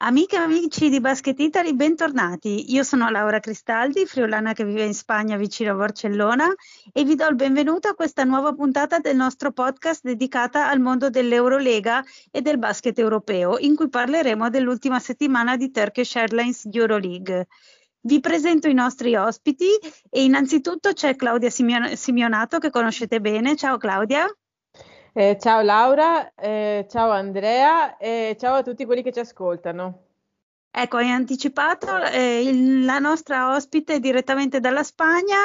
Amiche e amici di Basket Italy, bentornati. Io sono Laura Cristaldi, friulana che vive in Spagna vicino a Barcellona e vi do il benvenuto a questa nuova puntata del nostro podcast dedicata al mondo dell'Eurolega e del basket europeo, in cui parleremo dell'ultima settimana di Turkish Airlines Euroleague. Vi presento i nostri ospiti e innanzitutto c'è Claudia Simionato che conoscete bene. Ciao Claudia. Eh, ciao Laura, eh, ciao Andrea e ciao a tutti quelli che ci ascoltano. Ecco, hai anticipato eh, il, la nostra ospite direttamente dalla Spagna,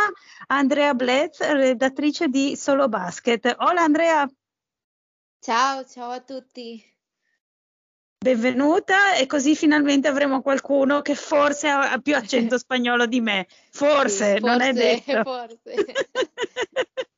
Andrea Blez, redattrice di Solo Basket. Hola Andrea. Ciao, ciao a tutti. Benvenuta e così finalmente avremo qualcuno che forse ha, più accento spagnolo di me. Forse, sì, forse non è detto. Forse.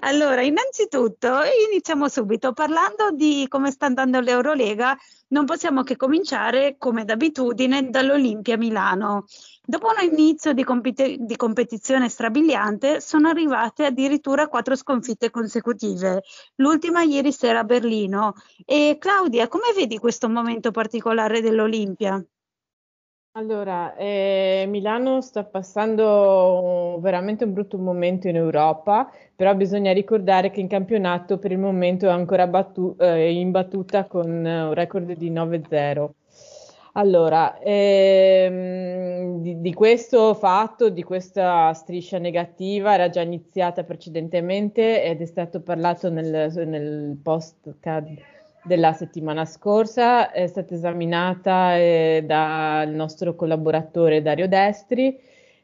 Allora, innanzitutto iniziamo subito parlando di come sta andando l'Eurolega. Non possiamo che cominciare, come d'abitudine, dall'Olimpia Milano. Dopo un inizio di, compet- di competizione strabiliante, sono arrivate addirittura quattro sconfitte consecutive. L'ultima ieri sera a Berlino. E Claudia, come vedi questo momento particolare dell'Olimpia? Allora, eh, Milano sta passando veramente un brutto momento in Europa, però bisogna ricordare che in campionato per il momento è ancora battu- eh, imbattuta con un record di 9-0. Allora, ehm, di, di, questo fatto, di questa striscia negativa, era già iniziata precedentemente ed è stato parlato nel, nel post-card della settimana scorsa, è stata esaminata eh, dal nostro collaboratore Dario Destri,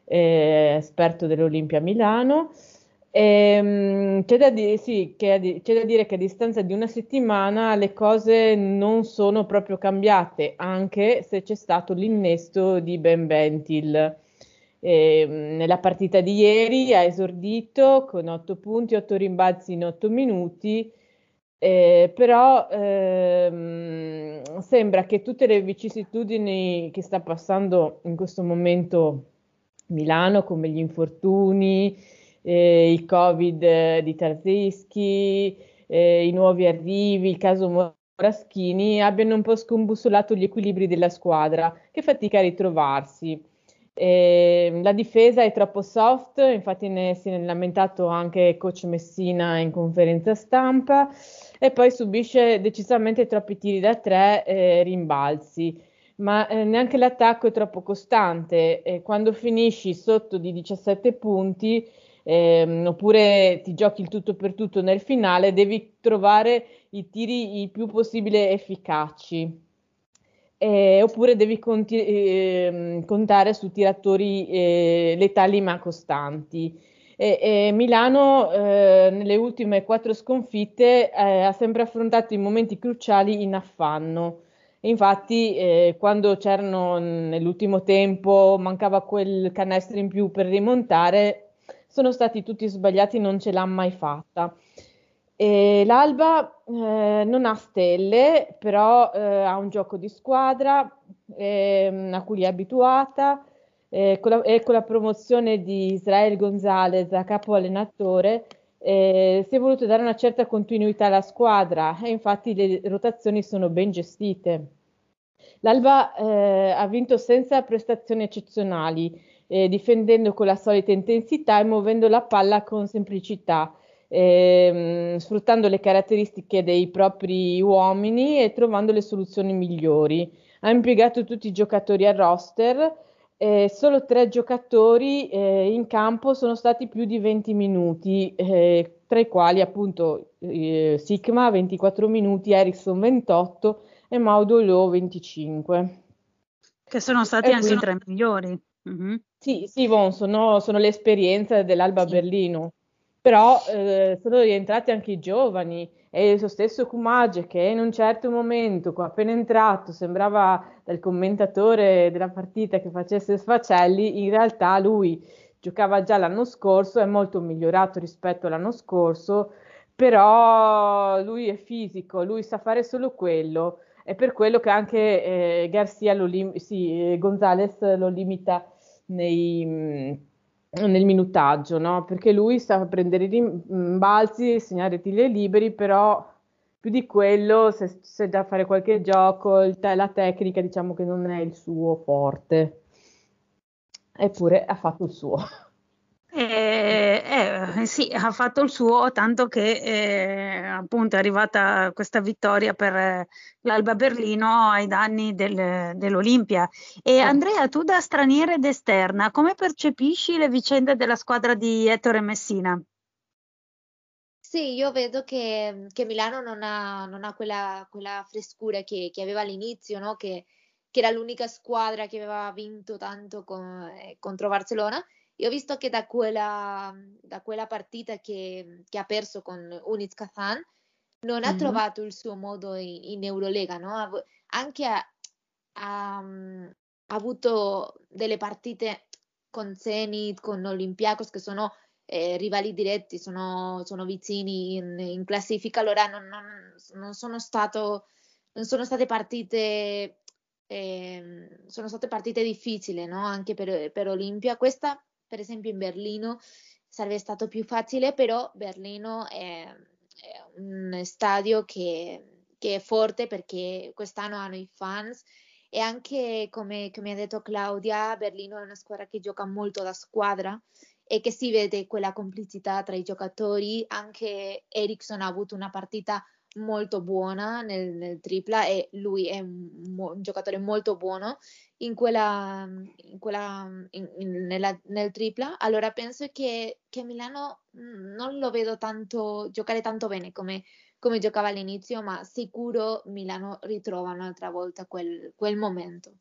eh, esperto dell'Olimpia Milano. E, ehm, c'è, da di- sì, che, c'è da dire che a distanza di una settimana le cose non sono proprio cambiate, anche se c'è stato l'innesto di Ben Bentil. E, ehm, nella partita di ieri ha esordito con 8 punti, 8 rimbalzi in 8 minuti eh, però ehm, sembra che tutte le vicissitudini che sta passando in questo momento Milano, come gli infortuni, eh, il Covid di Tarzeschi, eh, i nuovi arrivi, il caso Moraschini, abbiano un po' scombussolato gli equilibri della squadra, che fatica a ritrovarsi. Eh, la difesa è troppo soft, infatti ne si è lamentato anche coach Messina in conferenza stampa e poi subisce decisamente troppi tiri da tre e rimbalzi. Ma eh, neanche l'attacco è troppo costante. E quando finisci sotto di 17 punti, ehm, oppure ti giochi il tutto per tutto nel finale, devi trovare i tiri il più possibile efficaci. Eh, oppure devi conti- eh, contare su tiratori eh, letali ma costanti. E, e Milano eh, nelle ultime quattro sconfitte eh, ha sempre affrontato i momenti cruciali in affanno. infatti, eh, quando c'erano nell'ultimo tempo, mancava quel canestro in più per rimontare, sono stati tutti sbagliati, non ce l'ha mai fatta. E L'Alba eh, non ha stelle, però eh, ha un gioco di squadra ehm, a cui è abituata eh, con la, e con la promozione di Israel Gonzalez a capo allenatore eh, si è voluto dare una certa continuità alla squadra e infatti le rotazioni sono ben gestite. L'Alba eh, ha vinto senza prestazioni eccezionali, eh, difendendo con la solita intensità e muovendo la palla con semplicità, ehm, sfruttando le caratteristiche dei propri uomini e trovando le soluzioni migliori. Ha impiegato tutti i giocatori a roster eh, solo tre giocatori eh, in campo sono stati più di 20 minuti, eh, tra i quali appunto eh, Sigma 24 minuti, Ericsson 28 e Maudolo 25. Che sono stati anche i tre migliori. Mm-hmm. Sì, sì, bon, sono, sono l'esperienza dell'Alba sì. Berlino, però eh, sono rientrati anche i giovani e suo stesso Kumage che in un certo momento, appena entrato, sembrava dal commentatore della partita che facesse sfacelli, in realtà lui giocava già l'anno scorso, è molto migliorato rispetto all'anno scorso, però lui è fisico, lui sa fare solo quello, è per quello che anche eh, Garcia lo lim- sì, Gonzales lo limita nei nel minutaggio, no? Perché lui sa prendere i rimbalzi, segnare tiri liberi, però più di quello, se, se da fare qualche gioco, il, la tecnica diciamo che non è il suo forte. Eppure ha fatto il suo. Eh, eh, sì, ha fatto il suo, tanto che eh, appunto è arrivata questa vittoria per eh, l'Alba Berlino ai danni del, dell'Olimpia. E Andrea, tu da straniera ed esterna, come percepisci le vicende della squadra di Ettore Messina? Sì, io vedo che, che Milano non ha, non ha quella, quella, frescura che, che aveva all'inizio, no? che, che, era l'unica squadra che aveva vinto tanto con, eh, contro Barcellona. Io ho visto che da quella, da quella partita che, ha perso con Uniz Kazan non mm-hmm. ha trovato il suo modo in, in Eurolega, no? anche ha, ha, ha, avuto delle partite con Zenit, con Olympiacos che sono eh, rivali diretti, sono, sono vicini in, in, classifica, allora non, non, non, sono stato, non sono state partite, eh, sono state partite difficili no? anche per, per Olimpia. Questa, per esempio, in Berlino sarebbe stato più facile, però Berlino è, è un stadio che, che, è forte perché quest'anno hanno i fans e anche come, come ha detto Claudia, Berlino è una squadra che gioca molto da squadra e che si vede quella complicità tra i giocatori. Anche Ericsson ha avuto una partita molto buona nel, nel tripla e lui è un, un, giocatore molto buono in quella, in quella in, in, nella, nel tripla. Allora penso che, che Milano mm, non lo vedo tanto giocare tanto bene come, come giocava all'inizio, ma sicuro Milano ritrova un'altra volta quel, quel momento.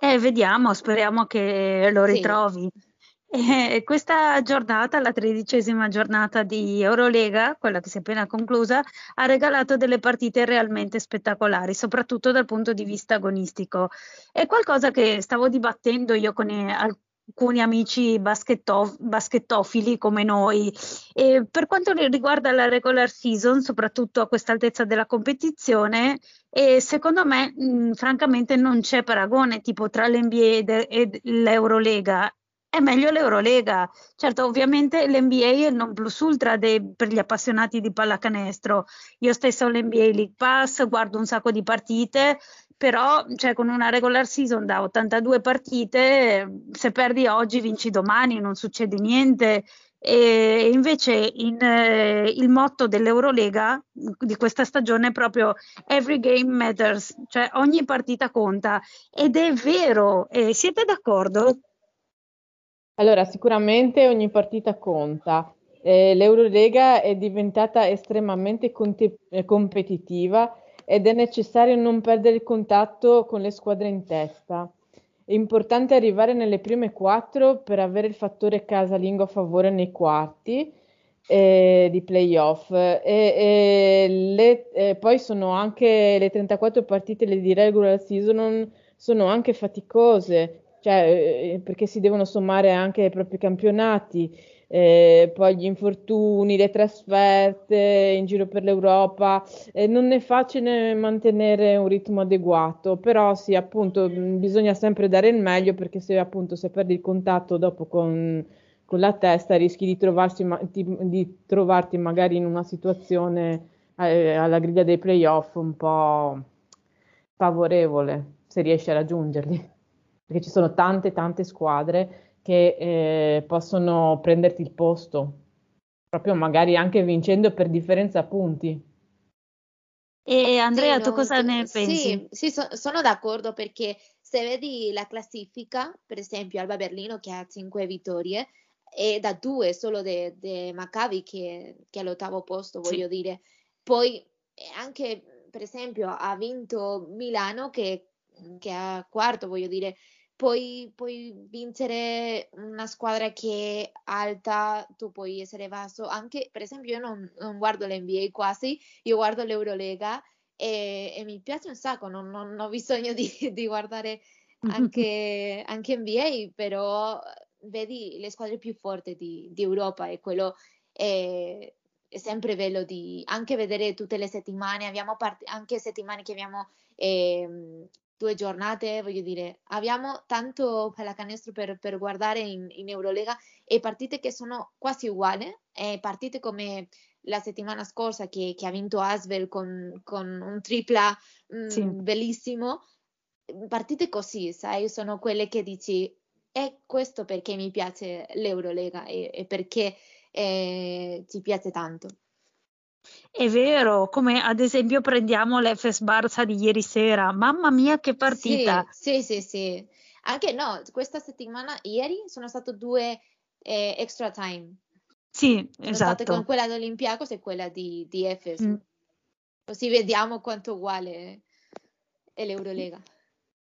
Eh, vediamo, speriamo che lo ritrovi. Sì. Eh, questa giornata, la tredicesima giornata di Eurolega, quella che si è appena conclusa, ha regalato delle partite realmente spettacolari, soprattutto dal punto di vista agonistico. È qualcosa che stavo dibattendo io con i, alcuni amici baschettof- baschettofili come noi. E per quanto riguarda la regular season, soprattutto a questa altezza della competizione, secondo me, mh, francamente, non c'è paragone tipo tra l'NBA e l'Eurolega è meglio l'Eurolega. Certo, ovviamente l'NBA è non plus ultra dei, per gli appassionati di pallacanestro. Io stessa ho l'NBA League Pass, guardo un sacco di partite, però cioè, con una regular season da 82 partite, se perdi oggi vinci domani, non succede niente. E invece in, eh, il motto dell'Eurolega di questa stagione è proprio Every game matters, cioè ogni partita conta ed è vero, eh, siete d'accordo? Allora, sicuramente ogni partita conta. Eh, L'Eurolega è diventata estremamente conte- eh, competitiva ed è necessario non perdere il contatto con le squadre in testa. È importante arrivare nelle prime quattro per avere il fattore casalingo a favore nei quarti eh, di playoff. E, e le, eh, poi sono anche le 34 partite di regular season sono anche faticose cioè, eh, perché si devono sommare anche ai propri campionati, eh, poi gli infortuni, le trasferte in giro per l'Europa, eh, non è facile mantenere un ritmo adeguato, però sì, appunto, bisogna sempre dare il meglio perché se appunto se perdi il contatto dopo con, con la testa rischi di, trovarsi, di, di trovarti magari in una situazione eh, alla griglia dei playoff un po' favorevole se riesci a raggiungerli perché ci sono tante tante squadre che eh, possono prenderti il posto, proprio magari anche vincendo per differenza punti. E Andrea, sì, tu cosa ne pensi? Sì, sì so, sono d'accordo perché se vedi la classifica, per esempio Alba Berlino che ha 5 vittorie e da due solo di Maccabi che, che, è all'ottavo posto, voglio sì. dire. Poi anche, per esempio, ha vinto Milano che, che è quarto, voglio dire puoi, puoi, vincere una squadra che è alta, tu puoi essere basso. Anche, per esempio, io non, non guardo l'NBA quasi, io guardo l'Eurolega e, e mi piace un sacco, non, non ho bisogno di, di guardare anche, anche, NBA, però vedi le squadre più forti di, di Europa e quello è, è, sempre bello di anche vedere tutte le settimane, abbiamo part- anche settimane che abbiamo eh, due giornate, voglio dire, abbiamo tanto pallacanestro per, per guardare in, in, Eurolega e partite che sono quasi uguali, e partite come la settimana scorsa che, che ha vinto Asvel con, con un tripla mh, mm, sì. bellissimo, partite così, sai, sono quelle che dici è questo perché mi piace l'Eurolega e, e perché eh, ci piace tanto. È vero, come ad esempio prendiamo l'Efes Barça di ieri sera, mamma mia che partita! Sì, sì, sì, sì. Anche no, questa settimana, ieri sono state due eh, extra time. Sì, sono esatto. con quella di Olympiacos e quella di, di Efes. Mm. Così vediamo quanto uguale è l'Eurolega.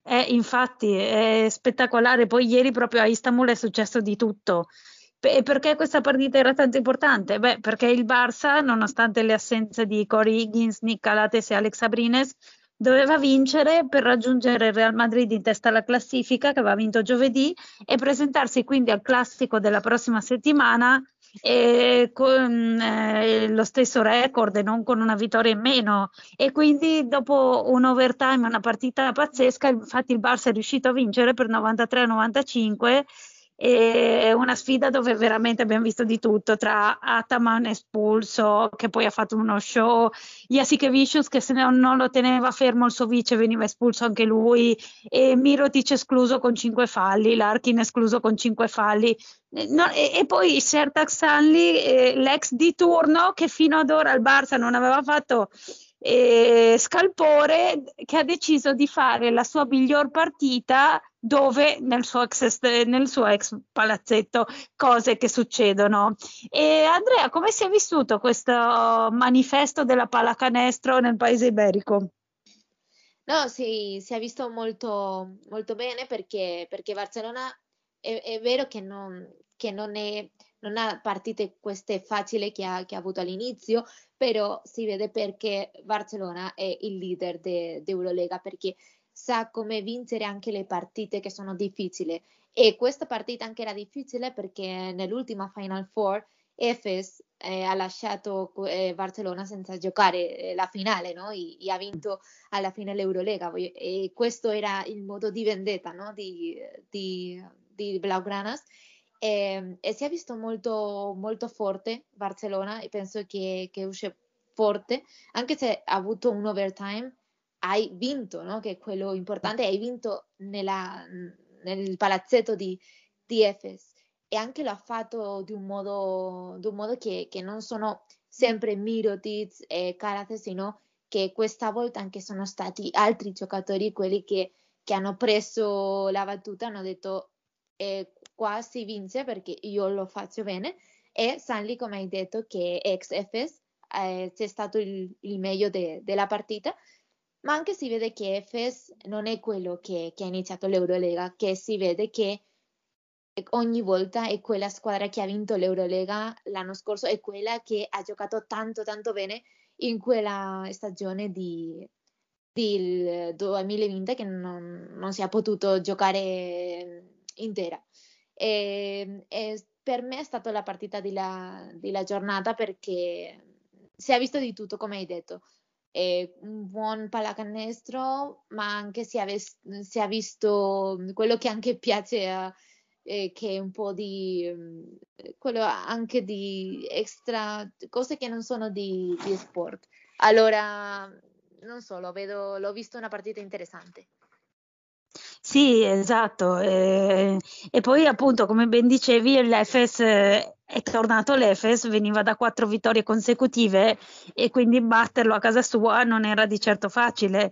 Eh, infatti è spettacolare. Poi ieri proprio a Istanbul è successo di tutto. E perché questa partita era tanto importante? Beh, perché il Barça, nonostante le assenze di Corey Higgins, Nick Calates e Alex Abrines, doveva vincere per raggiungere il Real Madrid in testa alla classifica che aveva vinto giovedì e presentarsi quindi al classico della prossima settimana eh, con eh, lo stesso record e non con una vittoria in meno e quindi dopo un overtime una partita pazzesca infatti il Barça è riuscito a vincere per 93-95 è una sfida dove veramente abbiamo visto di tutto tra Ataman espulso che poi ha fatto uno show Jasikevicius che se non, lo teneva fermo il suo vice veniva espulso anche lui e Mirotic escluso con cinque falli Larkin escluso con cinque falli. No, e, e, poi Sertak Stanley eh, l'ex di turno che fino ad ora il Barça non aveva fatto eh, Scalpore che ha deciso di fare la sua miglior partita dove nel suo, ex, nel suo ex palazzetto cose che succedono. E Andrea, come si è vissuto questo manifesto della pallacanestro nel paese iberico? No, sì, si è visto molto, molto bene perché, perché Barcellona è, è, vero che non, che non, è, non ha partite queste facili che ha, che ha, avuto all'inizio, però si vede perché Barcellona è il leader d'Eurolega, de perché sa come vincere anche le partite che sono difficili. E questa partita anche era difficile perché nell'ultima Final Four Efes eh, ha lasciato eh, Barcellona senza giocare eh, la finale no? e, e, ha vinto alla fine l'Eurolega e questo era il modo di vendetta no? di, di, di Blaugranas e, ehm, e, si è visto molto, molto forte Barcellona e penso che, che uscì forte anche se ha avuto un overtime hai vinto, no? che è quello importante, hai vinto nella, nel palazzetto di, di Efes. E anche l'ha fatto di un modo, di un modo che, che, non sono sempre Mirotic e Karate, sino che questa volta anche sono stati altri giocatori quelli che, che hanno preso la battuta, hanno detto eh, qua si vince perché io lo faccio bene. E Sanli come hai detto che ex Efes eh, c'è stato il, il meglio de, della partita ma anche si vede che Efes non è quello che, che ha iniziato l'Eurolega, che si vede che ogni volta è quella squadra che ha vinto l'Eurolega l'anno scorso, è quella che ha giocato tanto tanto bene in quella stagione di, del 2020 che non, non, si è potuto giocare intera. E, e per me è stata la partita della, della giornata perché si è visto di tutto, come hai detto eh, un buon pallacanestro, ma anche si, ave- si è visto quello che anche piace eh, che è un po' di quello anche di extra cose che non sono di, di sport. Allora, non so, lo vedo, l'ho visto una partita interessante. Sì, esatto. E, e poi appunto, come ben dicevi, l'Efes è tornato l'Efes, veniva da quattro vittorie consecutive e quindi batterlo a casa sua non era di certo facile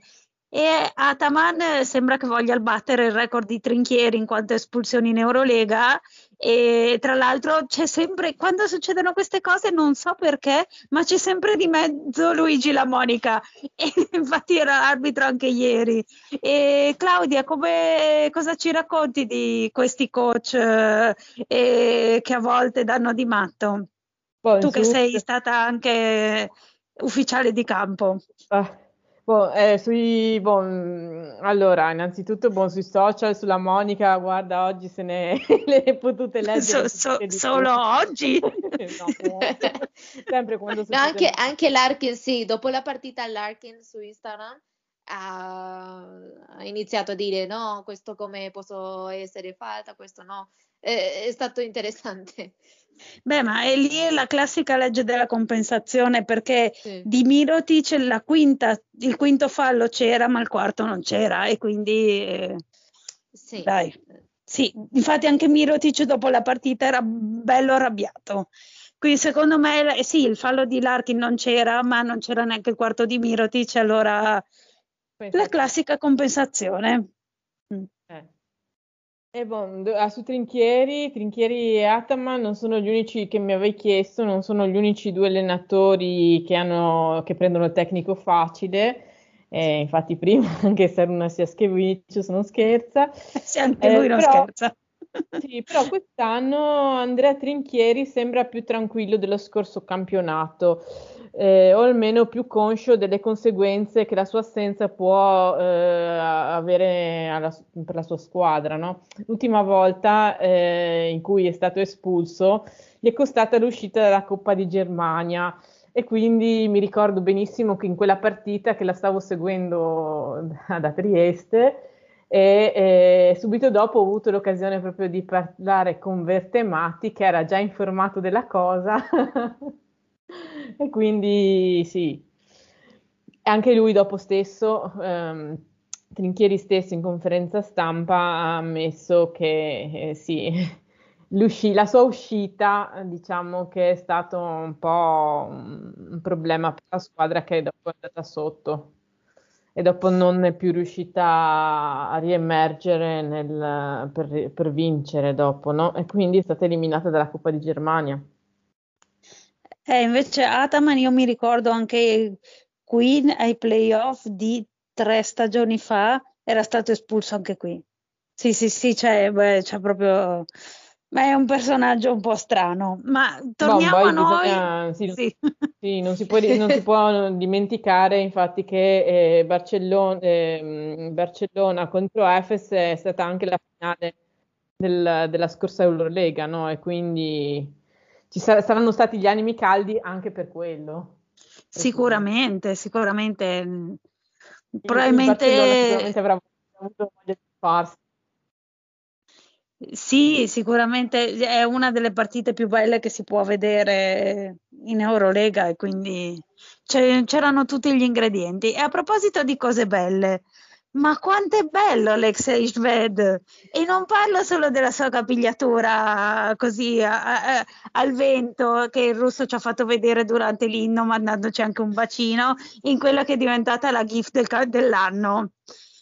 e Ataman sembra che voglia battere il record di Trinchieri in quanto espulsioni in Eurolega e tra l'altro c'è sempre quando succedono queste cose non so perché ma c'è sempre di mezzo Luigi La Monica e infatti era arbitro anche ieri e Claudia come, cosa ci racconti di questi coach eh, che a volte danno di matto? Poi, tu che sei stata anche ufficiale di campo. Ah Boh, eh, sui, boh, allora, innanzitutto boh, sui social, sulla Monica, guarda, oggi se ne le potute leggere. So, so, solo oggi? no, sempre quando no, anche, anche Larkin, sì, dopo la partita Larkin su Instagram ha, ha iniziato a dire no, questo come posso essere fatta, questo no. È, è stato interessante. Beh, ma è lì la classica legge della compensazione perché sì. di Mirotic la quinta, il quinto fallo c'era, ma il quarto non c'era e quindi eh, sì. dai. Sì, infatti anche Mirotic dopo la partita era bello arrabbiato. Quindi secondo me sì, il fallo di Larkin non c'era, ma non c'era neanche il quarto di Mirotic, allora la classica compensazione. E bon, ah, su Trinchieri, Trinchieri e Ataman non sono gli unici che mi avevi chiesto, non sono gli unici due allenatori che, hanno, che prendono il tecnico facile. Eh, infatti prima anche se una sia Scheviccio, se non scherza. Sì, anche lui eh, non però, scherza. Sì, però quest'anno Andrea Trinchieri sembra più tranquillo dello scorso campionato eh, o almeno più conscio delle conseguenze che la sua assenza può eh, avere alla, per la sua squadra. No? L'ultima volta eh, in cui è stato espulso gli è costata l'uscita dalla Coppa di Germania e quindi mi ricordo benissimo che in quella partita che la stavo seguendo da Trieste e, e subito dopo ho avuto l'occasione proprio di parlare con Vertemati che era già informato della cosa. E quindi sì, anche lui dopo stesso, ehm, Trinchieri stesso in conferenza stampa ha ammesso che eh, sì, la sua uscita diciamo che è stato un po' un problema per la squadra che dopo è andata sotto e dopo non è più riuscita a riemergere nel, per, per, vincere dopo, no? E quindi è stata eliminata dalla Coppa di Germania. Eh, invece Ataman io mi ricordo anche Queen ai playoff di tre stagioni fa era stato espulso anche qui. Sì, sì, sì, beh, c'è proprio... Ma è un personaggio un po' strano, ma torniamo a noi. Bisogna, sì, sì. sì non, si può, non, si può, dimenticare infatti che eh, Barcellona, eh, Barcellona, contro Efes è stata anche la finale del, della scorsa Eurolega, no? E quindi ci sar- saranno stati gli animi caldi anche per quello. Sicuramente, sicuramente. Mm, probabilmente... sicuramente avrà avuto voglia di farsi. Sì, sicuramente è una delle partite più belle che si può vedere in Eurolega e quindi c'erano tutti gli ingredienti. E a proposito di cose belle, ma quanto è bello Alexei Shved! E non parlo solo della sua capigliatura così a, a, al vento che il russo ci ha fatto vedere durante l'inno, mandandoci anche un bacino, in quella che è diventata la gift del, dell'anno.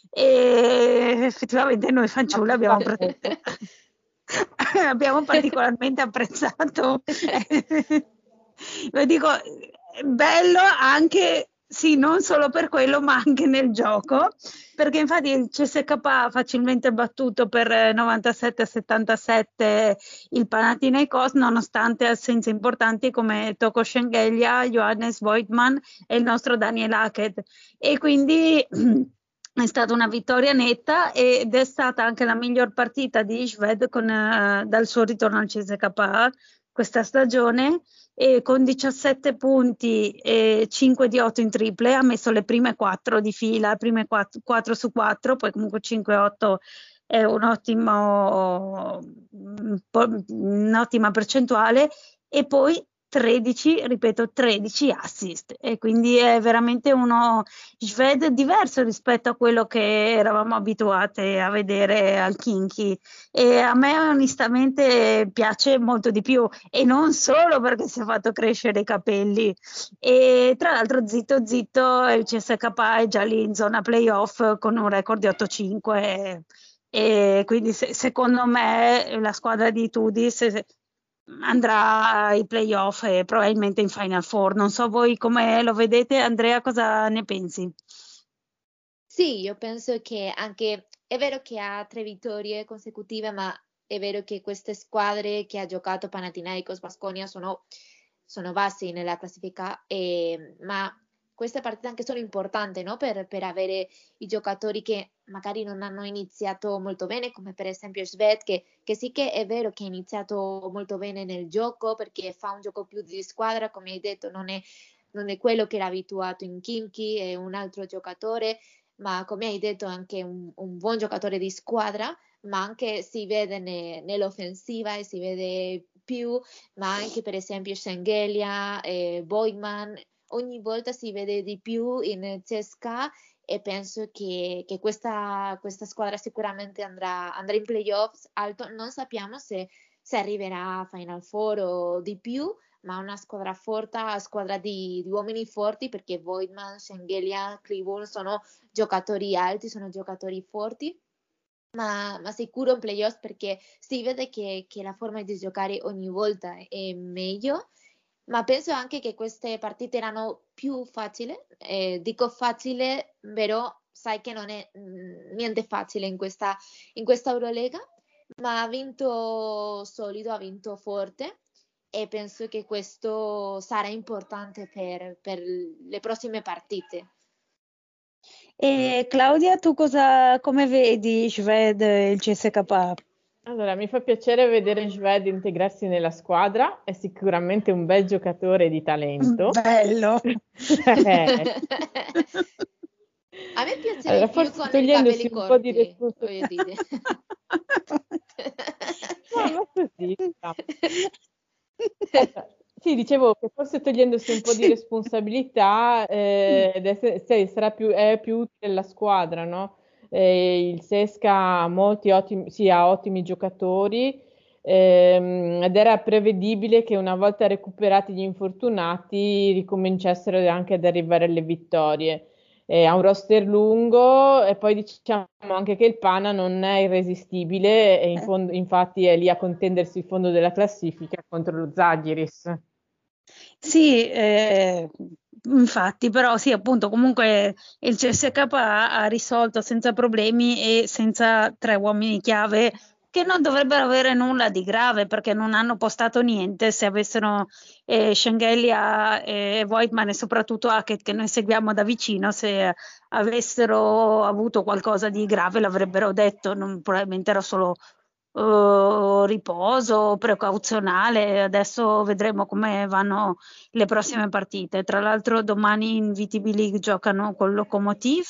E effettivamente noi fanciulle abbiamo, abbiamo particolarmente apprezzato. Lo dico, bello anche sì, non solo per quello, ma anche nel gioco, perché infatti il CSK ha facilmente battuto per 97 a 77 il Panathinaikos, nonostante assenze importanti come Toko Schengelia, Johannes Voigtman e il nostro Daniel Hackett. E quindi è stata una vittoria netta ed è stata anche la miglior partita di Ishved con, uh, dal suo ritorno al CSKA questa stagione e con 17 punti e 5 di 8 in triple ha messo le prime 4 di fila, prime 4, 4 su 4, poi comunque 5-8 è un ottimo, un'ottima percentuale e poi 13, ripeto, 13 assist. E quindi è veramente uno Sved diverso rispetto a quello che eravamo abituate a vedere al Kinky e a me onestamente piace molto di più. E non solo perché si è fatto crescere i capelli. E tra l'altro zitto zitto il CSK è già lì in zona playoff con un record di 8-5 e, quindi se, secondo me la squadra di Tudis andrà ai playoff e probabilmente in Final Four. Non so voi come lo vedete, Andrea, cosa ne pensi? Sì, io penso che anche è vero che ha tre vittorie consecutive, ma è vero che queste squadre che ha giocato Panathinaikos, Basconia sono, sono bassi nella classifica, e, ma queste partite anche sono importanti no? per, per, avere i giocatori che magari non hanno iniziato molto bene, come per esempio Svet, che, che, sì che è vero che ha iniziato molto bene nel gioco perché fa un gioco più di squadra, come hai detto, non è non è quello che era abituato in Kimchi, è un altro giocatore, ma come hai detto anche un, un buon giocatore di squadra, ma anche si vede ne, nell'offensiva e si vede più, ma anche per esempio Schengelia, eh, Boydman, ogni volta si vede di più in CSKA e penso che, che questa, questa, squadra sicuramente andrà, andrà, in playoffs alto. Non sappiamo se, se, arriverà a Final Four o di più, ma una squadra forte, una squadra di, di uomini forti perché Voidman, Schengelia, Cleveland sono giocatori alti, sono giocatori forti. Ma, ma sicuro in playoffs perché si vede che, che la forma di giocare ogni volta è meglio ma penso anche che queste partite erano più facili. Eh, dico facile, però sai che non è mm, niente facile in questa, in questa Eurolega, ma ha vinto solido, ha vinto forte e penso che questo sarà importante per, per le prossime partite. E Claudia, tu cosa, come vedi Sved e il CSKA? Allora, mi fa piacere vedere Sved integrarsi nella squadra, è sicuramente un bel giocatore di talento. Bello! A me piacerebbe allora, più con togliendosi un corti, po' di responsabilità. no, ma così. No. Sì, dicevo che forse togliendosi un po' di responsabilità eh, sarà più, è più utile alla squadra, no? Eh, il Sesca ha, molti ottimi, sì, ha ottimi giocatori ehm, ed era prevedibile che una volta recuperati gli infortunati ricominciassero anche ad arrivare alle vittorie. Eh, ha un roster lungo e poi diciamo anche che il Pana non è irresistibile e in eh. fondo, infatti è lì a contendersi il fondo della classifica contro lo Zaghiris. Sì, eh, Infatti, però sì, appunto, comunque il CSK ha, risolto senza problemi e senza tre uomini chiave che non dovrebbero avere nulla di grave perché non hanno postato niente. Se avessero eh, Schengelia e Voigtman e soprattutto Hackett che noi seguiamo da vicino se avessero avuto qualcosa di grave l'avrebbero detto. Non, probabilmente era solo riposo precauzionale. Adesso vedremo come vanno le prossime partite. Tra l'altro domani in VTB League giocano con Lokomotiv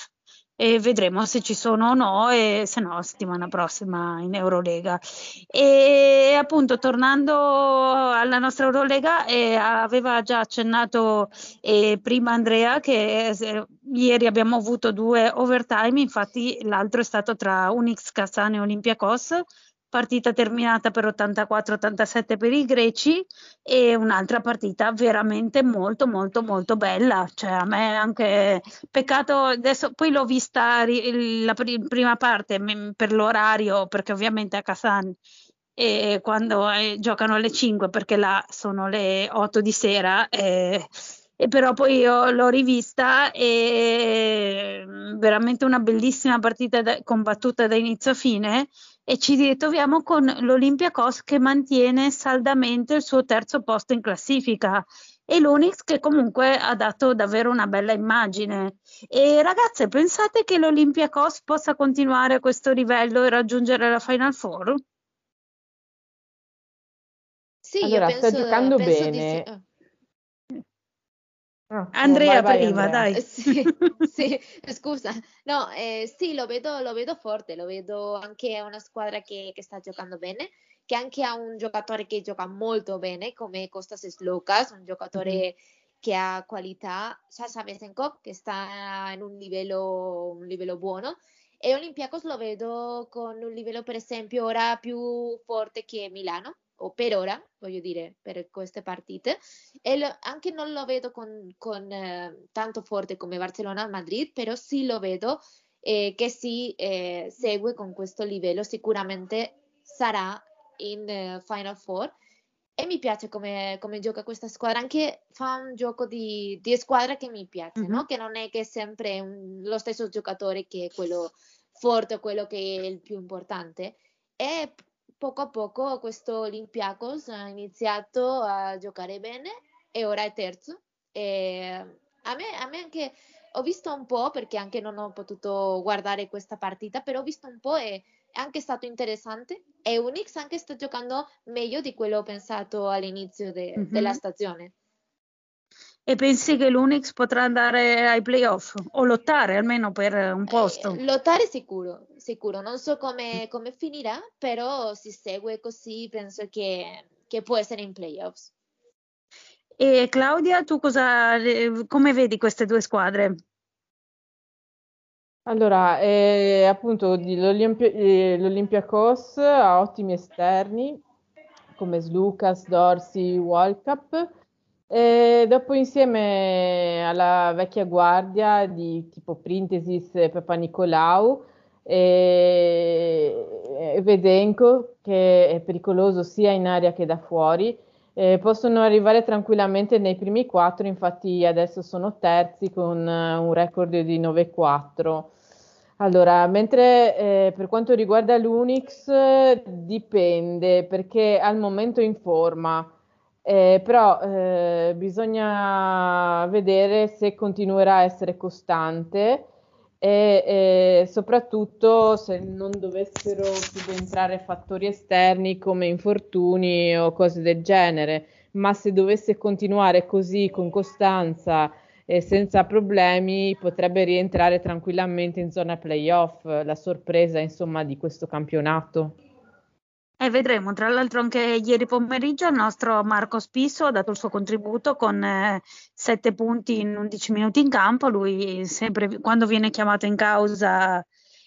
e vedremo se ci sono o no e se no settimana prossima in Eurolega e appunto tornando alla nostra Eurolega eh, aveva già accennato eh, prima Andrea che eh, ieri abbiamo avuto due overtime infatti l'altro è stato tra Unix Kazan e Olympiacos partita terminata per 84-87 per i greci e un'altra partita veramente molto molto molto bella. Cioè a me anche peccato adesso poi l'ho vista la prima parte per l'orario perché ovviamente a Kazan e quando eh, giocano alle 5 perché là sono le 8 di sera eh, e però poi io l'ho rivista e veramente una bellissima partita da, combattuta da inizio a fine e ci ritroviamo con l'Olympiacos che mantiene saldamente il suo terzo posto in classifica e l'Unix che comunque ha dato davvero una bella immagine. E ragazze, pensate che l'Olympiacos possa continuare a questo livello e raggiungere la Final Four? Sì, allora, penso, sta giocando bene. Sì. Ah, Andrea vai, vai, prima, Andrea. dai. Sì, sì, scusa. No, eh, sì, lo vedo, lo vedo, forte, lo vedo anche una squadra che, che, sta giocando bene, che anche ha un giocatore che gioca molto bene come Costas Slokas, un giocatore mm-hmm. che ha qualità, Sasha Vesenkov che sta in un livello, un livello buono e Olympiacos lo vedo con un livello per esempio ora più forte che Milano o per ora, voglio dire, per queste partite. E lo, anche non lo vedo con, con eh, tanto forte come Barcellona o Madrid, però sì lo vedo eh, che si eh, segue con questo livello, sicuramente sarà in uh, Final Four. E mi piace come, come, gioca questa squadra, anche fa un gioco di, di squadra che mi piace, mm-hmm. no? che non è che è sempre un, lo stesso giocatore che è quello forte o quello che è il più importante. E poco a poco questo Olympiacos ha iniziato a giocare bene e ora è terzo. E a, me, a me anche ho visto un po' perché anche non ho potuto guardare questa partita, però ho visto un po' e è anche stato interessante e Unix anche sta giocando meglio di quello pensato all'inizio de- mm-hmm. della stagione. E pensi che l'Unix potrà andare ai playoff o lottare almeno per un posto? Eh, lottare sicuro, sicuro. Non so come, come, finirà, però si segue così, penso che, che può essere in playoffs. E Claudia, tu cosa, come vedi queste due squadre? Allora, eh, appunto l'Olimpia, eh, l'Olympiacos ha ottimi esterni come Slucas, Dorsi, Walcap e dopo insieme alla vecchia guardia di tipo Printesis e Papa Nicolau e, Vedenko che è pericoloso sia in aria che da fuori eh, possono arrivare tranquillamente nei primi quattro, infatti adesso sono terzi con uh, un record di 9-4. Allora, mentre eh, per quanto riguarda l'Unix dipende perché al momento in forma, eh, però eh, bisogna vedere se continuerà a essere costante e, e soprattutto se non dovessero subentrare fattori esterni come infortuni o cose del genere, ma se dovesse continuare così con costanza e senza problemi potrebbe rientrare tranquillamente in zona playoff, la sorpresa insomma di questo campionato. E vedremo, tra l'altro anche ieri pomeriggio il nostro Marco Spisso ha dato il suo contributo con eh, 7 punti in 11 minuti in campo, lui sempre quando viene chiamato in causa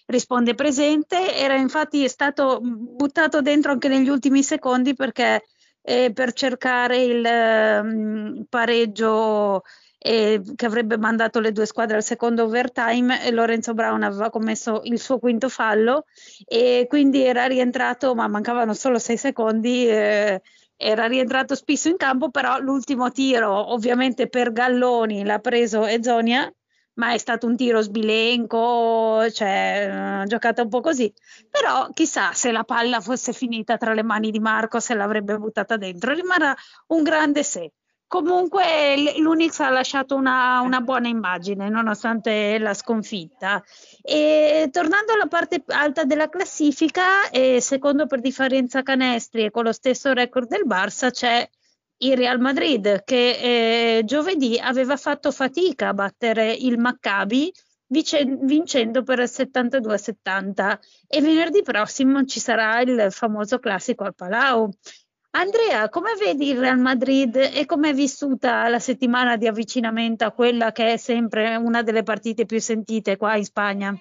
risponde presente, era infatti stato buttato dentro anche negli ultimi secondi perché eh, per cercare il eh, pareggio eh, che avrebbe mandato le due squadre al secondo overtime e Lorenzo Brown aveva commesso il suo quinto fallo e quindi era rientrato, ma mancavano solo sei secondi. Eh, era rientrato spesso in campo, però l'ultimo tiro, ovviamente per Galloni, l'ha preso Ezonia, ma è stato un tiro sbilenco, cioè giocata un po' così. Però chissà se la palla fosse finita tra le mani di Marco, se l'avrebbe buttata dentro. Rimarrà un grande sé. Comunque l'Unix ha lasciato una, una, buona immagine nonostante la sconfitta. E, tornando alla parte alta della classifica, secondo per differenza canestri e con lo stesso record del Barça c'è il Real Madrid che eh, giovedì aveva fatto fatica a battere il Maccabi vincendo per 72-70 e venerdì prossimo ci sarà il famoso classico al Palau Andrea, come vedi il Real Madrid e come è vissuta la settimana di avvicinamento a quella che è sempre una delle partite più sentite qua in Spagna?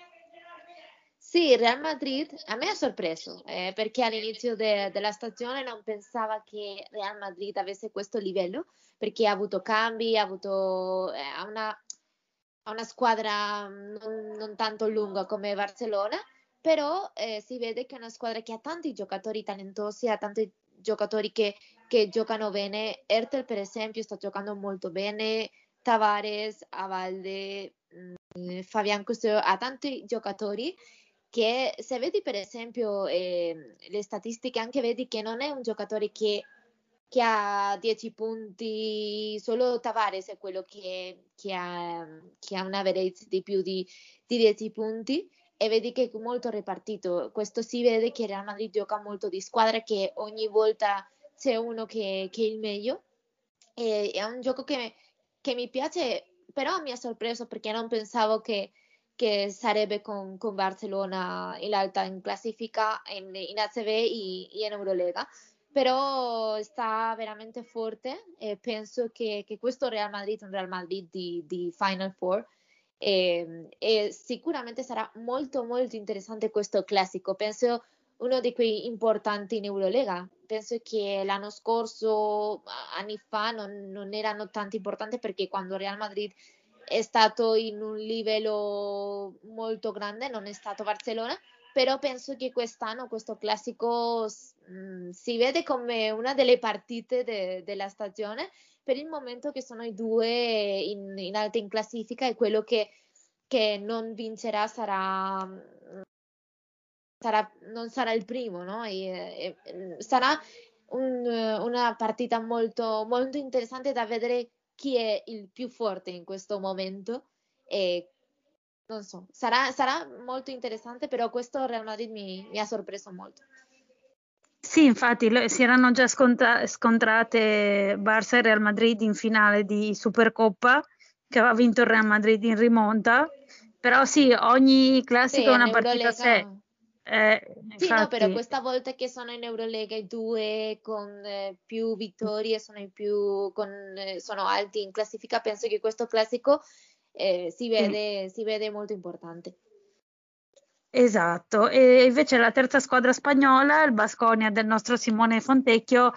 Sì, il Real Madrid a me ha sorpreso eh, perché all'inizio de- della stagione non pensava che Real Madrid avesse questo livello perché ha avuto cambi, ha avuto eh, una, una squadra non, non, tanto lunga come Barcellona, però eh, si vede che è una squadra che ha tanti giocatori talentosi, ha tanti giocatori che, che giocano bene. Ertel, per esempio, sta giocando molto bene. Tavares, Avalde, mm, Fabian Custio, ha tanti giocatori che se vedi per esempio eh, le statistiche anche vedi che non è un giocatore che, che ha 10 punti, solo Tavares è quello che, che, ha, che ha un average di più di, di 10 punti e vedi che è molto ripartito. Questo si vede che Real Madrid gioca molto di squadra, che ogni volta c'è uno che, che è il meglio. E, è un gioco che, che, mi piace, però mi ha sorpreso perché non pensavo che, che sarebbe con, con, Barcellona in alta in classifica in, in ACB e, in Eurolega però sta veramente forte e penso che, che, questo Real Madrid è un Real Madrid di, di Final Four e, e, sicuramente sarà molto molto interessante questo classico. Penso uno di quei importanti in Eurolega. Penso che l'anno scorso, anni fa, non, non erano tanto importanti perché quando Real Madrid è stato in un livello molto grande, non è stato Barcellona, però penso che quest'anno questo classico mh, mm, si vede come una delle partite de, della stagione per il momento che sono i due in, in alta in classifica e quello che, che non vincerà sarà, sarà, non sarà il primo, no? E, e, sarà un, una partita molto, molto interessante da vedere chi è il più forte in questo momento e non so, sarà, sarà molto interessante, però questo Real Madrid mi, mi ha sorpreso molto. Sì, infatti si erano già scontra- scontrate Barça e Real Madrid in finale di Supercoppa, che aveva vinto il Real Madrid in rimonta, però sì, ogni classico sì, è una partita a sé. Eh, sì, infatti... no, però questa volta che sono in Eurolega i due con eh, più vittorie sono, più, con, eh, sono, alti in classifica, penso che questo classico eh, si, vede, sì. si vede molto importante. Esatto, e invece la terza squadra spagnola, il Basconia del nostro Simone Fontecchio,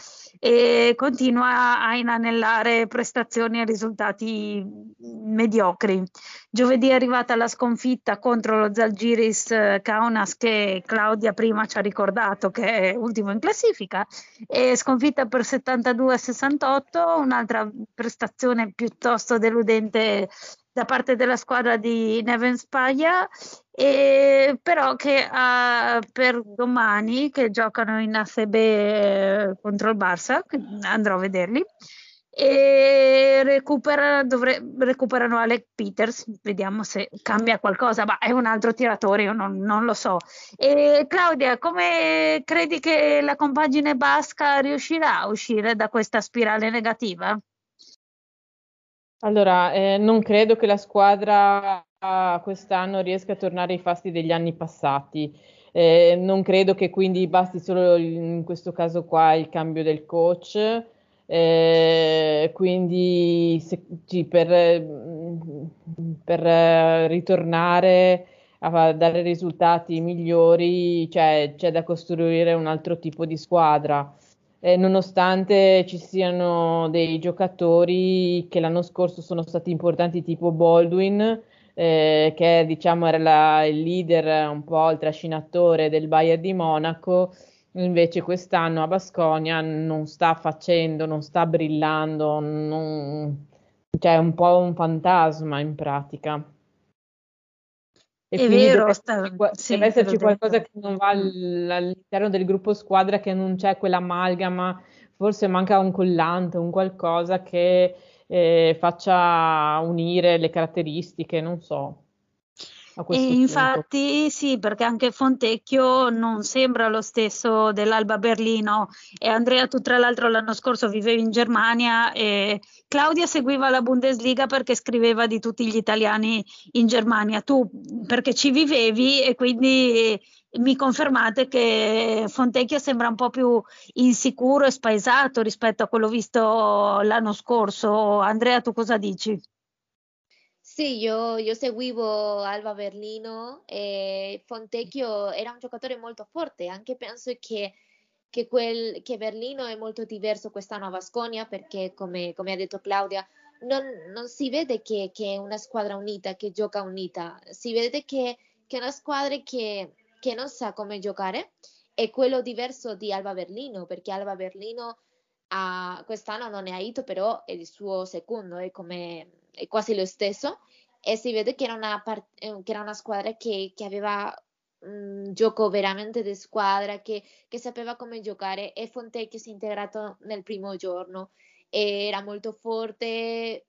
continua a inanellare prestazioni e risultati mediocri. Giovedì è arrivata la sconfitta contro lo Zalgiris eh, Kaunas che Claudia prima ci ha ricordato che è ultimo in classifica, e sconfitta per 72-68, un'altra prestazione piuttosto deludente da parte della squadra di Neven Spaglia, e però che uh, per domani che giocano in ACB eh, contro il Barça, andrò a vederli, e recupera, dovre, recuperano Alec Peters, vediamo se cambia qualcosa, ma è un altro tiratore, io non, non lo so. E Claudia, come credi che la compagine basca riuscirà a uscire da questa spirale negativa? Allora, eh, non credo che la squadra quest'anno riesca a tornare ai fasti degli anni passati. Eh, non credo che quindi basti solo in questo caso qua il cambio del coach. Eh, quindi se, sì, per, per, ritornare a dare risultati migliori cioè, c'è da costruire un altro tipo di squadra eh, nonostante ci siano dei giocatori che l'anno scorso sono stati importanti tipo Baldwin, eh, che diciamo era la, il leader, un po' il trascinatore del Bayern di Monaco, invece quest'anno a Basconia non sta facendo, non sta brillando, non, cioè è un po' un fantasma in pratica. E è vero, deve, sta, sì, deve esserci qualcosa che non va all'interno del gruppo squadra, che non c'è quell'amalgama, forse manca un collante, un qualcosa che eh, faccia unire le caratteristiche, non so. Infatti sì, perché anche Fontecchio non sembra lo stesso dell'Alba Berlino e Andrea tu tra l'altro l'anno scorso vivevi in Germania e Claudia seguiva la Bundesliga perché scriveva di tutti gli italiani in Germania, tu perché ci vivevi e quindi mi confermate che Fontecchio sembra un po' più insicuro e spaesato rispetto a quello visto l'anno scorso. Andrea, tu cosa dici? Sì, io, io seguivo Alba Berlino e Fontecchio era un giocatore molto forte, anche penso che, che, quel, che Berlino è molto diverso quest'anno a Vasconia perché, come, come ha detto Claudia, non, non si vede che, che, è una squadra unita, che gioca unita, si vede che, è una squadra che, non sa come giocare, è quello diverso di Alba Berlino, perché Alba Berlino ha, quest'anno non è Aito, però è il suo secondo, è come è quasi lo stesso e si vede che era una, part- eh, che era una squadra che, che aveva un gioco veramente di squadra, che, che sapeva come giocare e Fontecchio si è integrato nel primo giorno, era molto forte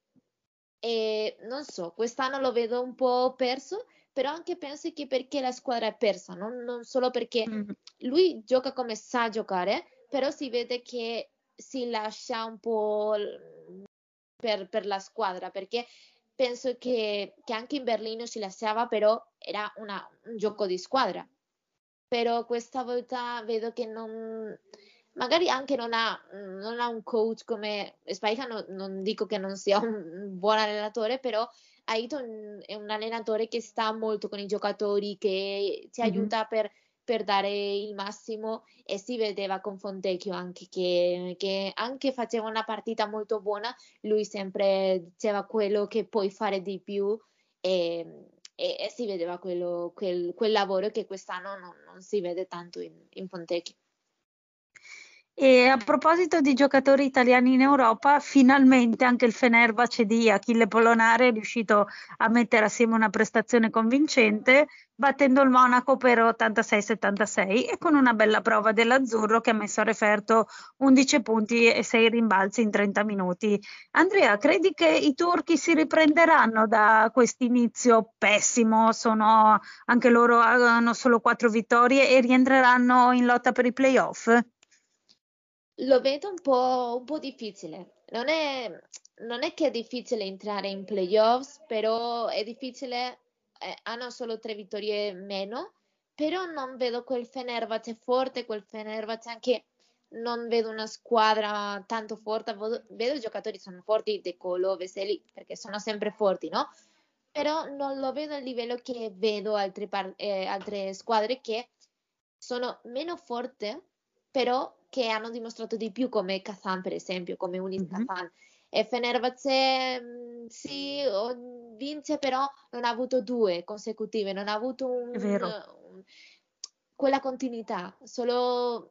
e non so, quest'anno lo vedo un po' perso, però anche penso che perché la squadra è persa, non, non solo perché mm-hmm. lui gioca come sa giocare, però si vede che si lascia un po' per, per la squadra, perché penso che, che, anche in Berlino si lasciava, però era una, un gioco di squadra. Però questa volta vedo che non, magari anche non ha, non ha un coach come Spaica, no, non dico che non sia un buon allenatore, però Aiton è un allenatore che sta molto con i giocatori, che ti mm-hmm. aiuta per per dare il massimo e si vedeva con Fontecchio anche che, che, anche faceva una partita molto buona, lui sempre diceva quello che puoi fare di più e, e, e si vedeva quello, quel, quel, lavoro che quest'anno non, non si vede tanto in, in Fontecchio. E a proposito di giocatori italiani in Europa, finalmente anche il Fenerbahce di Achille Polonare è riuscito a mettere assieme una prestazione convincente, battendo il Monaco per 86-76 e con una bella prova dell'Azzurro che ha messo a referto 11 punti e 6 rimbalzi in 30 minuti. Andrea, credi che i turchi si riprenderanno da questo inizio pessimo? Sono anche loro hanno solo 4 vittorie e rientreranno in lotta per i playoff? Lo vedo un po', un po difficile. Non è, non è, che è difficile entrare in playoffs, però è difficile, eh, hanno solo tre vittorie meno, però non vedo quel Fenerbahce forte, quel Fenerbahce anche non vedo una squadra tanto forte, vedo i giocatori sono forti, De Colo, Veseli, perché sono sempre forti, no? Però non lo vedo al livello che vedo altre, par- eh, altre squadre che sono meno forti, però che hanno dimostrato di più come Kazan, per esempio, come Unis mm-hmm. Kazan. E Fenerbahce mm, sì, vince, però non ha avuto due consecutive, non ha avuto un, un, quella continuità, solo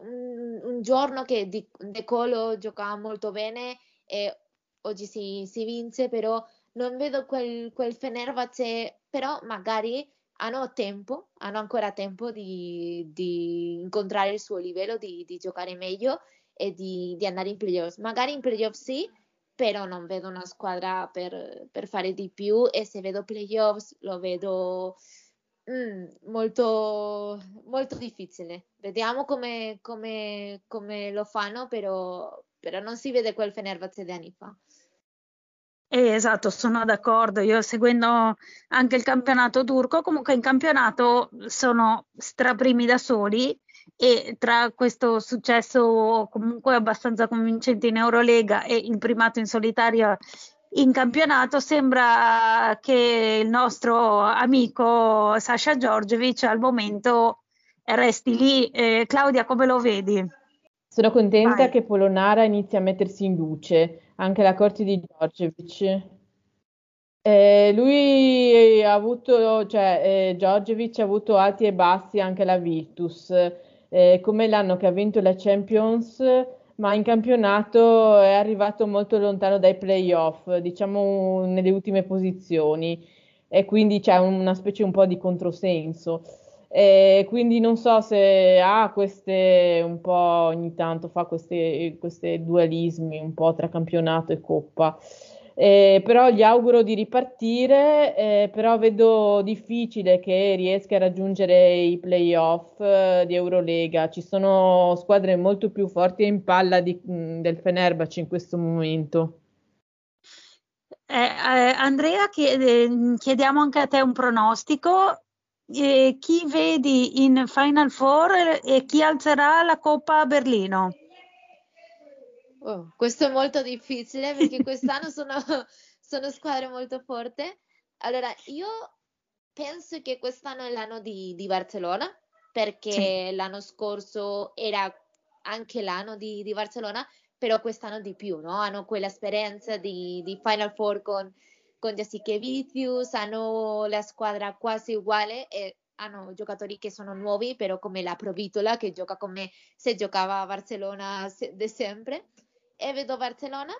un, un giorno che Di, De Colo giocava molto bene e oggi si, si vince, però non vedo quel, quel Fenerbahce, però magari hanno tempo, hanno ancora tempo di, di incontrare il suo livello, di, di giocare meglio e di, di, andare in playoffs. Magari in playoffs sì, però non vedo una squadra per, per fare di più e se vedo playoffs lo vedo mm, molto, molto difficile. Vediamo come, come, come lo fanno, però, però, non si vede quel Fenerbahce di anni fa. Eh, esatto, sono d'accordo. Io seguendo anche il campionato turco, comunque in campionato sono straprimi da soli e tra questo successo comunque abbastanza convincente in Eurolega e il primato in solitaria in campionato sembra che il nostro amico Sasha Giorgevic al momento resti lì. Eh, Claudia, come lo vedi? Sono contenta Vai. che Polonara inizi a mettersi in luce, anche la corte di Giorgevic. Eh, lui ha avuto, cioè, eh, Giorgevic ha avuto alti e bassi anche la Virtus. Eh, come l'anno che ha vinto la Champions, ma in campionato è arrivato molto lontano dai playoff, diciamo nelle ultime posizioni, e quindi c'è una specie un po' di controsenso. E quindi non so se ha queste un po' ogni tanto fa questi dualismi un po' tra campionato e coppa. Eh, però gli auguro di ripartire, eh, però vedo difficile che riesca a raggiungere i playoff eh, di Eurolega. Ci sono squadre molto più forti in palla di, del Fenerbahce in questo momento. Eh, eh, Andrea, chiede, chiediamo anche a te un pronostico. Chi vedi in Final Four e chi alzerà la Coppa a Berlino? Oh, questo è molto difficile perché quest'anno sono, sono squadre molto forti. Allora, io penso che quest'anno è l'anno di, di Barcellona perché sì. l'anno scorso era anche l'anno di, di, Barcellona, però quest'anno di più, no? Hanno quell'esperienza di, di Final Four con, con Jessica Vicius, hanno la squadra quasi uguale e hanno giocatori che sono nuovi, però come la Provitola che gioca come se giocava a Barcellona di sempre e vedo Barcellona,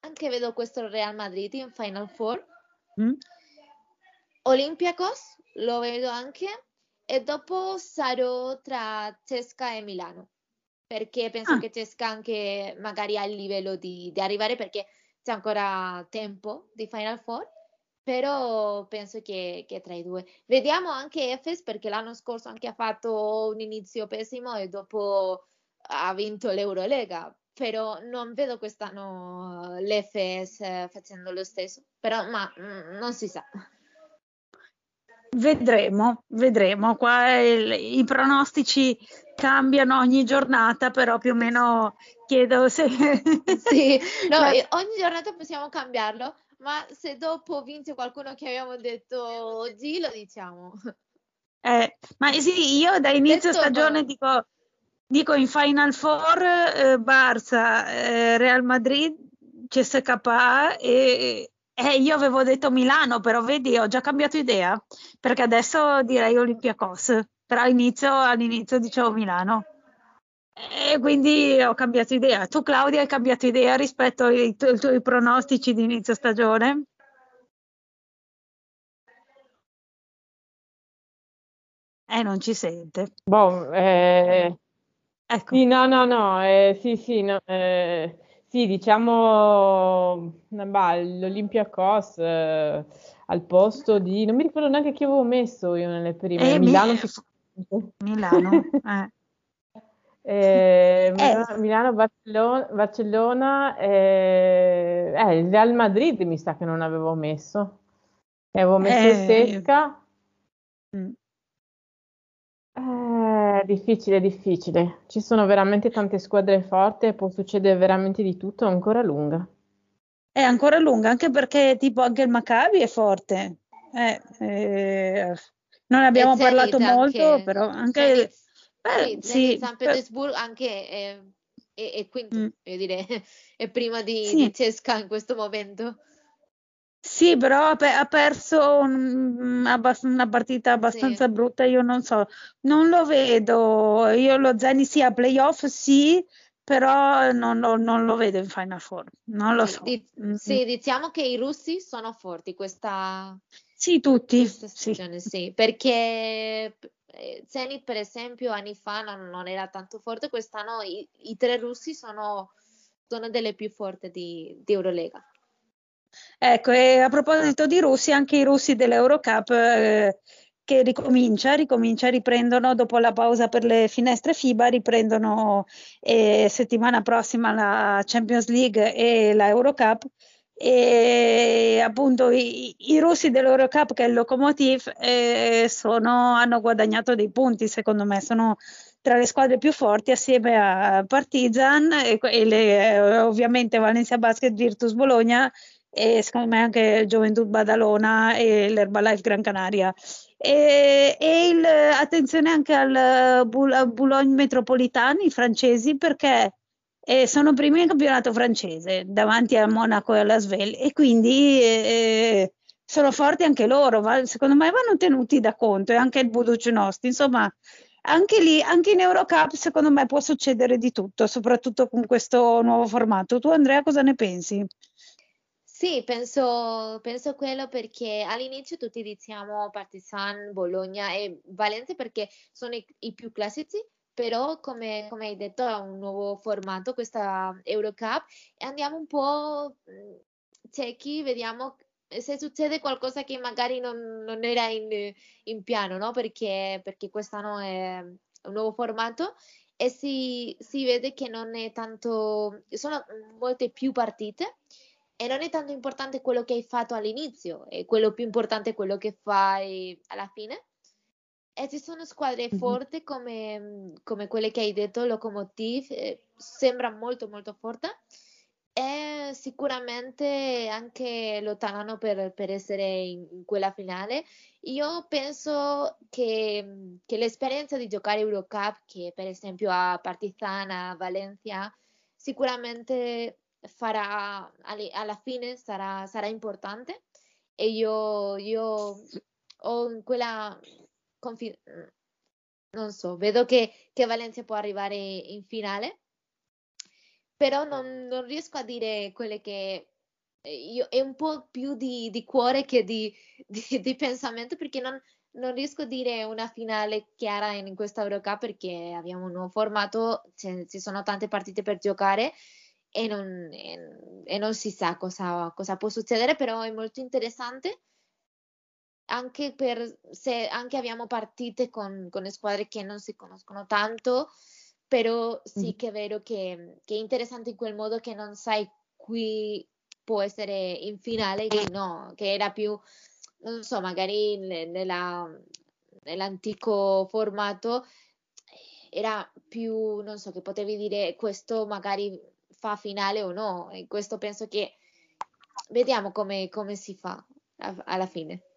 anche vedo questo Real Madrid in Final Four. Mm. Olympiacos lo vedo anche e dopo sarò tra Cesca e Milano perché penso ah. che Cesca anche magari ha il livello di, di, arrivare perché c'è ancora tempo di Final Four però penso che, che, tra i due vediamo anche Efes perché l'anno scorso anche ha fatto un inizio pessimo e dopo ha vinto l'Eurolega però non vedo quest'anno l'Efes facendo lo stesso, però ma mm, non si sa. Vedremo, vedremo. Qua il, i pronostici cambiano ogni giornata, però più o meno chiedo se... sì, no, ogni giornata possiamo cambiarlo, ma se dopo vince qualcuno che abbiamo detto oggi, lo diciamo. Eh, ma sì, io da inizio detto stagione no. dico Dico in Final Four eh, Barça, eh, Real Madrid, CSKA e, eh, io avevo detto Milano, però vedi, ho già cambiato idea, perché adesso direi Olympiacos, però all'inizio, all'inizio dicevo Milano. E quindi ho cambiato idea. Tu Claudia hai cambiato idea rispetto ai, tu- ai tuoi pronostici di inizio stagione? Eh, non ci sente. Boh, eh, Ecco. Sì, no, no, no, eh, sì, sì, no, eh, sì, diciamo, bah, l'Olympiacos eh, al posto di, non mi ricordo neanche chi avevo messo io nelle prime, eh, Milano. Mi... Milano, eh. Eh, eh. Milano-Barcellona, Barcellona eh, eh, il Real Madrid mi sa che non avevo messo. Avevo messo il Sesca. Mm. Eh, difficile, difficile. Ci sono veramente tante squadre forti e può succedere veramente di tutto, è ancora lunga. È ancora lunga, anche perché tipo anche il Maccabi è forte. Eh, eh, non abbiamo parlato molto, anche, però anche... Beh, sì, San Pietroburgo anche è, è, è quinto, mm. dire, è prima di, sì. di Cesca in questo momento. Sì, però ha, perso un, una partita abbastanza sì. brutta, io non so, non lo vedo, io lo Zeni sì a playoff sì, però non, non, non, lo vedo in Final Four, non lo so. Di, mm-hmm. Sì, diciamo che i russi sono forti questa, sì, tutti, questa stagione, sì. sì. perché eh, Zenit per esempio anni fa non, non era tanto forte, quest'anno i, i tre russi sono, sono, delle più forti di, di Eurolega. Ecco, e a proposito di russi, anche i russi dell'Eurocup eh, che ricomincia, ricomincia, riprendono dopo la pausa per le finestre FIBA, riprendono eh, settimana prossima la Champions League e la Eurocup e appunto i, i russi dell'Eurocup che è il Lokomotiv eh, hanno guadagnato dei punti secondo me, sono tra le squadre più forti assieme a Partizan e, e le, ovviamente Valencia Basket Virtus Bologna e secondo me anche Gioventù Badalona e l'Herbalife Gran Canaria. E, e il, attenzione anche al Boulogne Metropolitani, francesi, perché eh, sono primi nel campionato francese davanti a Monaco e alla Svel e quindi eh, sono forti anche loro, va, secondo me vanno tenuti da conto e anche il Buducnosti, insomma anche lì, anche in Eurocup secondo me può succedere di tutto, soprattutto con questo nuovo formato. Tu Andrea cosa ne pensi? Sì, penso, penso quello perché all'inizio tutti diciamo Partizan, Bologna e Valencia perché sono i, i più classici, però come, come, hai detto è un nuovo formato questa Eurocup e andiamo un po' ciechi, vediamo se succede qualcosa che magari non, non era in, in, piano, no? Perché, perché quest'anno è un nuovo formato e si, si vede che non è tanto, sono molte più partite e non è tanto importante quello che hai fatto all'inizio, è quello più importante quello che fai alla fine. E ci sono squadre mm-hmm. forti come, come, quelle che hai detto, Lokomotiv, eh, sembra molto molto forte e sicuramente anche lotteranno per, per essere in, in, quella finale. Io penso che, che, l'esperienza di giocare Eurocup, che per esempio a Partizan, a Valencia, sicuramente farà alla fine sarà, sarà importante e io, io ho quella confidenza non so, vedo che, che, Valencia può arrivare in finale, però non, non riesco a dire quelle che eh, io, è un po' più di, di cuore che di, di, di pensamento perché non, non, riesco a dire una finale chiara in, questa Eurocup perché abbiamo un nuovo formato, ci sono tante partite per giocare e non, e, e non si sa cosa, cosa, può succedere, però è molto interessante anche per se anche abbiamo partite con, con squadre che non si conoscono tanto, però sì che è vero che, che, è interessante in quel modo che non sai qui può essere in finale, che no, che era più, non so, magari nella, nell'antico formato era più, non so, che potevi dire questo magari fa finale o no. E questo penso che vediamo come, come si fa alla fine.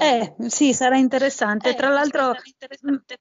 Eh, sì, sarà interessante. Eh, Tra l'altro, interessante.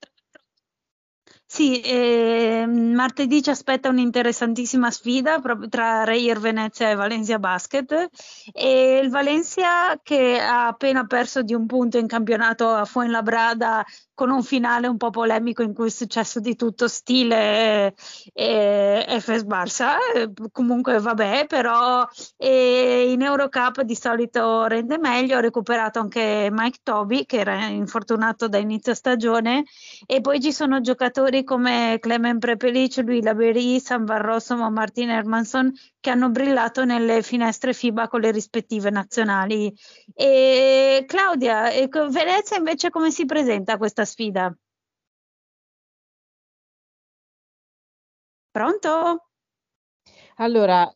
Sì, eh, martedì ci aspetta un'interessantissima sfida proprio tra Reyer Venezia e Valencia Basket e il Valencia che ha appena perso di un punto in campionato a Fuenlabrada con un finale un po' polemico in cui è successo di tutto stile eh, FS Barça, eh, comunque vabbè, però eh, in Eurocup di solito rende meglio, ha recuperato anche Mike Toby che era infortunato da inizio stagione. E poi ci sono giocatori come Clement Prepelic, Louis Laberi, San Barroso, Martin Hermanson che hanno brillato nelle finestre FIBA con le rispettive nazionali. E Claudia, Venezia invece come si presenta questa sfida? Pronto? Allora,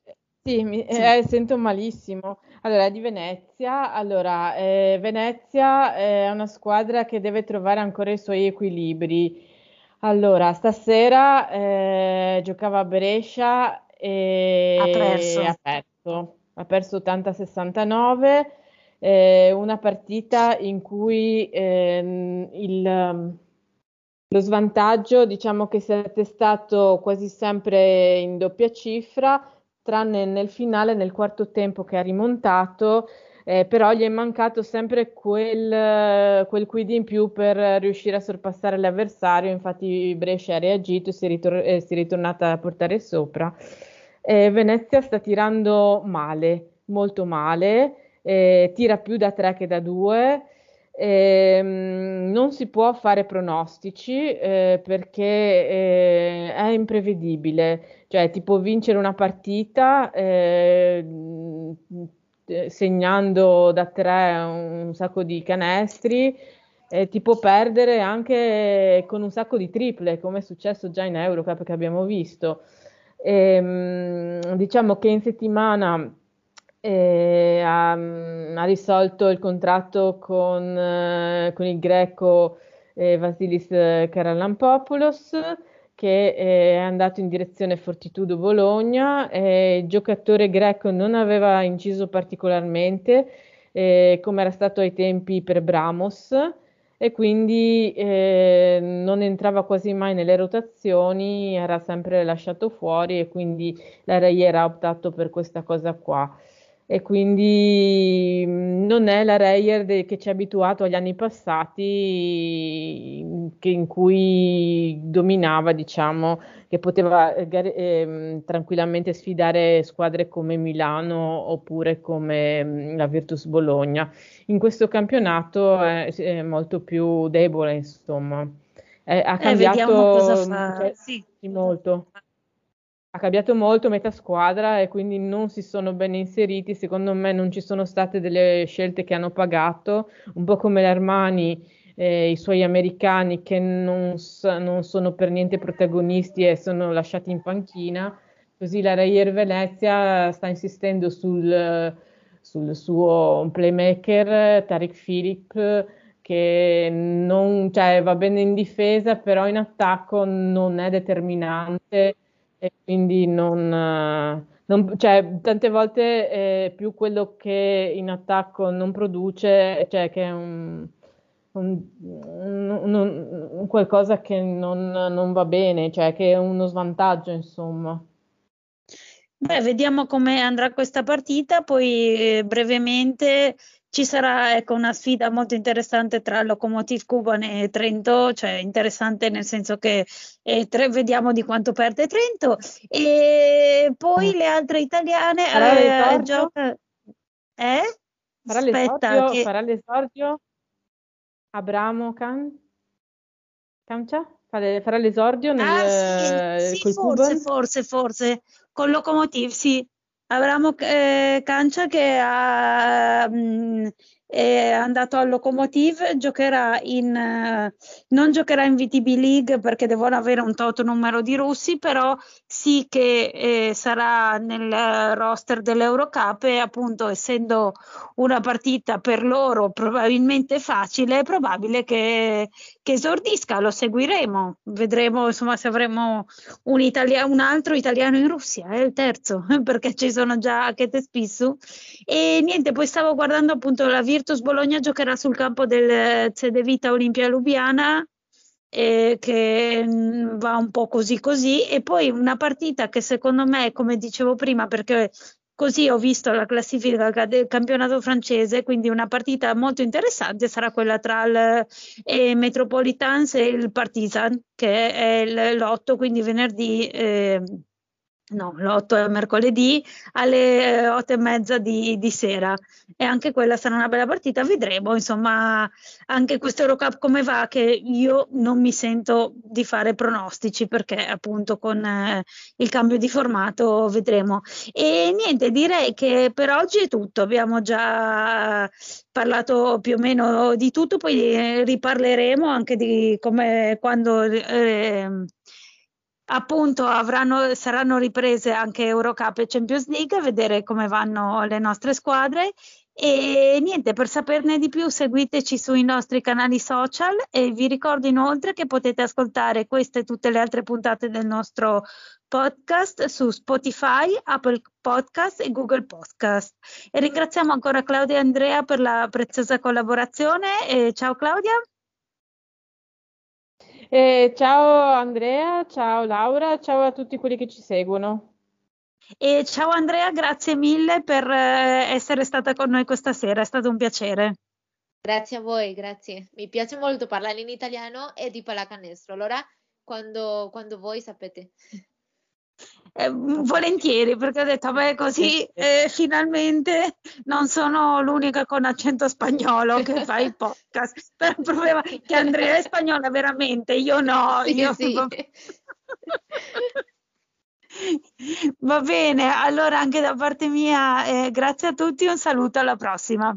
sì, mi, sì. Eh, sento malissimo. Allora, di Venezia. Allora, eh, Venezia è una squadra che deve trovare ancora i suoi equilibri. Allora, stasera eh, giocava a Brescia e ha perso. Ha perso, ha perso 80-69, eh, una partita in cui ehm, il, lo svantaggio diciamo che si è attestato quasi sempre in doppia cifra, tranne nel finale, nel quarto tempo che ha rimontato eh, però gli è mancato sempre quel, quel quid in più per riuscire a sorpassare l'avversario, infatti Brescia ha reagito e si, ritor- eh, si è ritornata a portare sopra. Eh, Venezia sta tirando male, molto male, eh, tira più da tre che da due. Eh, non si può fare pronostici eh, perché eh, è imprevedibile, cioè ti può vincere una partita, eh, segnando da tre un sacco di canestri, ti può perdere anche con un sacco di triple, come è successo già in Eurocup che abbiamo visto. Ehm, diciamo che in settimana eh, ha, ha, risolto il contratto con, eh, con il greco eh, Vasilis Karalampopoulos che è andato in direzione Fortitudo Bologna, eh, il giocatore greco non aveva inciso particolarmente eh, come era stato ai tempi per Bramos e quindi eh, non entrava quasi mai nelle rotazioni, era sempre lasciato fuori e quindi la Reyer ha optato per questa cosa qua e quindi mm, non è la Reyer de- che ci ha abituato agli anni passati in cui dominava, diciamo, che poteva eh, eh, tranquillamente sfidare squadre come Milano oppure come mm, la Virtus Bologna. In questo campionato è, è molto più debole, insomma. È, ha cambiato eh, cioè, sì. molto ha cambiato molto metà squadra e quindi non si sono ben inseriti. Secondo me non ci sono state delle scelte che hanno pagato, un po' come l'Armani, eh, i suoi americani che non, non, sono per niente protagonisti e sono lasciati in panchina. Così la Reyer Venezia sta insistendo sul, sul suo playmaker Tariq Philip che non, cioè, va bene in difesa, però in attacco non è determinante e quindi non, non cioè, tante volte è più quello che in attacco non produce, cioè che è un, un, un, un qualcosa che non, non, va bene, cioè che è uno svantaggio, insomma. Beh, vediamo come andrà questa partita, poi eh, brevemente ci sarà ecco, una sfida molto interessante tra Lokomotiv Kuban e Trento, cioè interessante nel senso che eh, tre, vediamo di quanto perde Trento. E poi le altre italiane farà eh, gioca... Eh? Farà, Aspetta, l'esordio, che... farà l'esordio? Abramo Can... Cancia? Farà l'esordio nel, ah, sì, sì forse, forse, forse, con Lokomotiv, sì. Avramo eh, Cancia che ha mh, mm, è andato al Lokomotiv, giocherà in, eh, non giocherà in VTB League perché devono avere un tot numero di russi, però sì che eh, sarà nel roster dell'Eurocup e appunto essendo una partita per loro probabilmente facile, è probabile che, che esordisca, lo seguiremo, vedremo insomma se avremo un, italia- un altro italiano in Russia, è eh, il terzo, perché ci sono già Kete Spissu e niente, poi stavo guardando appunto la Virtus Virtus Bologna giocherà sul campo del Cedevita Olimpia Lubiana eh, che mm, va un po' così così e poi una partita che secondo me, come dicevo prima, perché così ho visto la classifica del campionato francese, quindi una partita molto interessante sarà quella tra il eh, Metropolitans e il Partizan, che è l'otto, quindi venerdì. Eh, No, l'8 è mercoledì alle 8 eh, e mezza di, di, sera. E anche quella sarà una bella partita, vedremo insomma anche questo Eurocup come va che io non mi sento di fare pronostici perché appunto con eh, il cambio di formato vedremo. E niente direi che per oggi è tutto, abbiamo già parlato più o meno di tutto, poi riparleremo anche di come quando... Eh, appunto avranno, saranno riprese anche Eurocup e Champions League, vedere come vanno le nostre squadre. E niente, per saperne di più seguiteci sui nostri canali social e vi ricordo inoltre che potete ascoltare queste e tutte le altre puntate del nostro podcast su Spotify, Apple Podcast e Google Podcast. E ringraziamo ancora Claudia e Andrea per la preziosa collaborazione. E ciao Claudia. Eh, ciao Andrea, ciao Laura, ciao a tutti quelli che ci seguono. E ciao Andrea, grazie mille per eh, essere stata con noi questa sera, è stato un piacere. Grazie a voi, grazie. Mi piace molto parlare in italiano e di pallacanestro, allora quando, quando voi sapete. Eh, volentieri perché ho detto beh così eh, finalmente non sono l'unica con accento spagnolo che fa il podcast. Però il problema è che Andrea è spagnola veramente io no sì, io... Sì. va bene allora anche da parte mia eh, grazie a tutti un saluto alla prossima